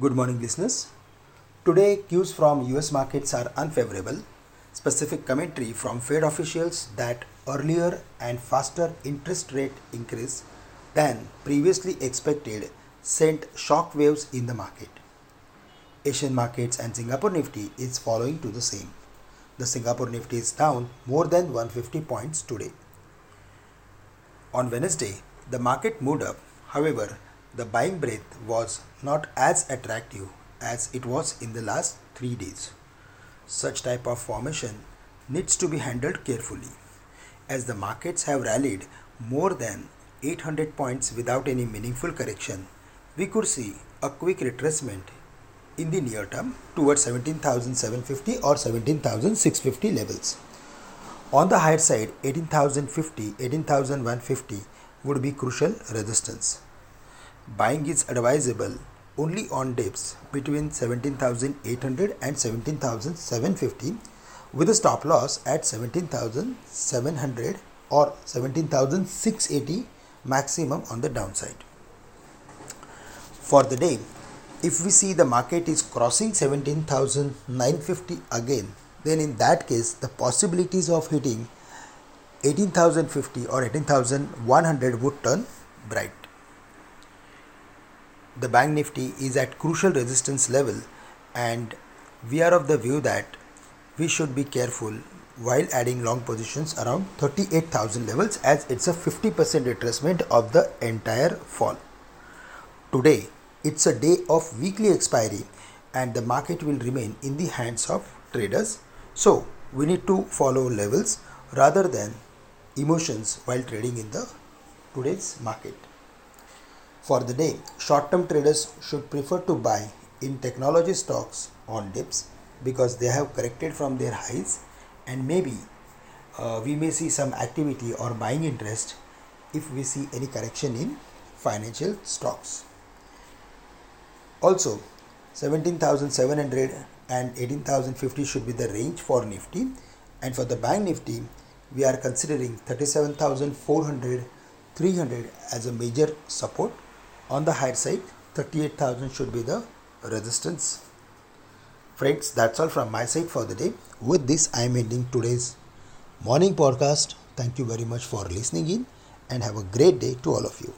Good morning, listeners. Today, cues from US markets are unfavorable. Specific commentary from Fed officials that earlier and faster interest rate increase than previously expected sent shock waves in the market. Asian markets and Singapore Nifty is following to the same. The Singapore Nifty is down more than 150 points today. On Wednesday, the market moved up. However, the buying breadth was not as attractive as it was in the last 3 days. Such type of formation needs to be handled carefully as the markets have rallied more than 800 points without any meaningful correction. We could see a quick retracement in the near term towards 17,750 or 17,650 levels. On the higher side, 18,050, 18,150 would be crucial resistance. Buying is advisable only on dips between 17,800 and 17,750 with a stop loss at 17,700 or 17,680 maximum on the downside. For the day, if we see the market is crossing 17,950 again, then in that case the possibilities of hitting 18,050 or 18,100 would turn bright. The bank nifty is at crucial resistance level and we are of the view that we should be careful while adding long positions around 38,000 levels as it's a 50% retracement of the entire fall. Today it's a day of weekly expiry and the market will remain in the hands of traders. So we need to follow levels rather than emotions while trading in the today's market. For the day, short-term traders should prefer to buy in technology stocks on dips because they have corrected from their highs and maybe uh, we may see some activity or buying interest if we see any correction in financial stocks. Also, 17,700 and 18,050 should be the range for Nifty and for the Bank Nifty we are considering 37,400 300 as a major support on the higher side 38,000 should be the resistance. Friends that's all from my side for the day. With this i am ending today's morning podcast. Thank you very much for listening in and have a great day to all of you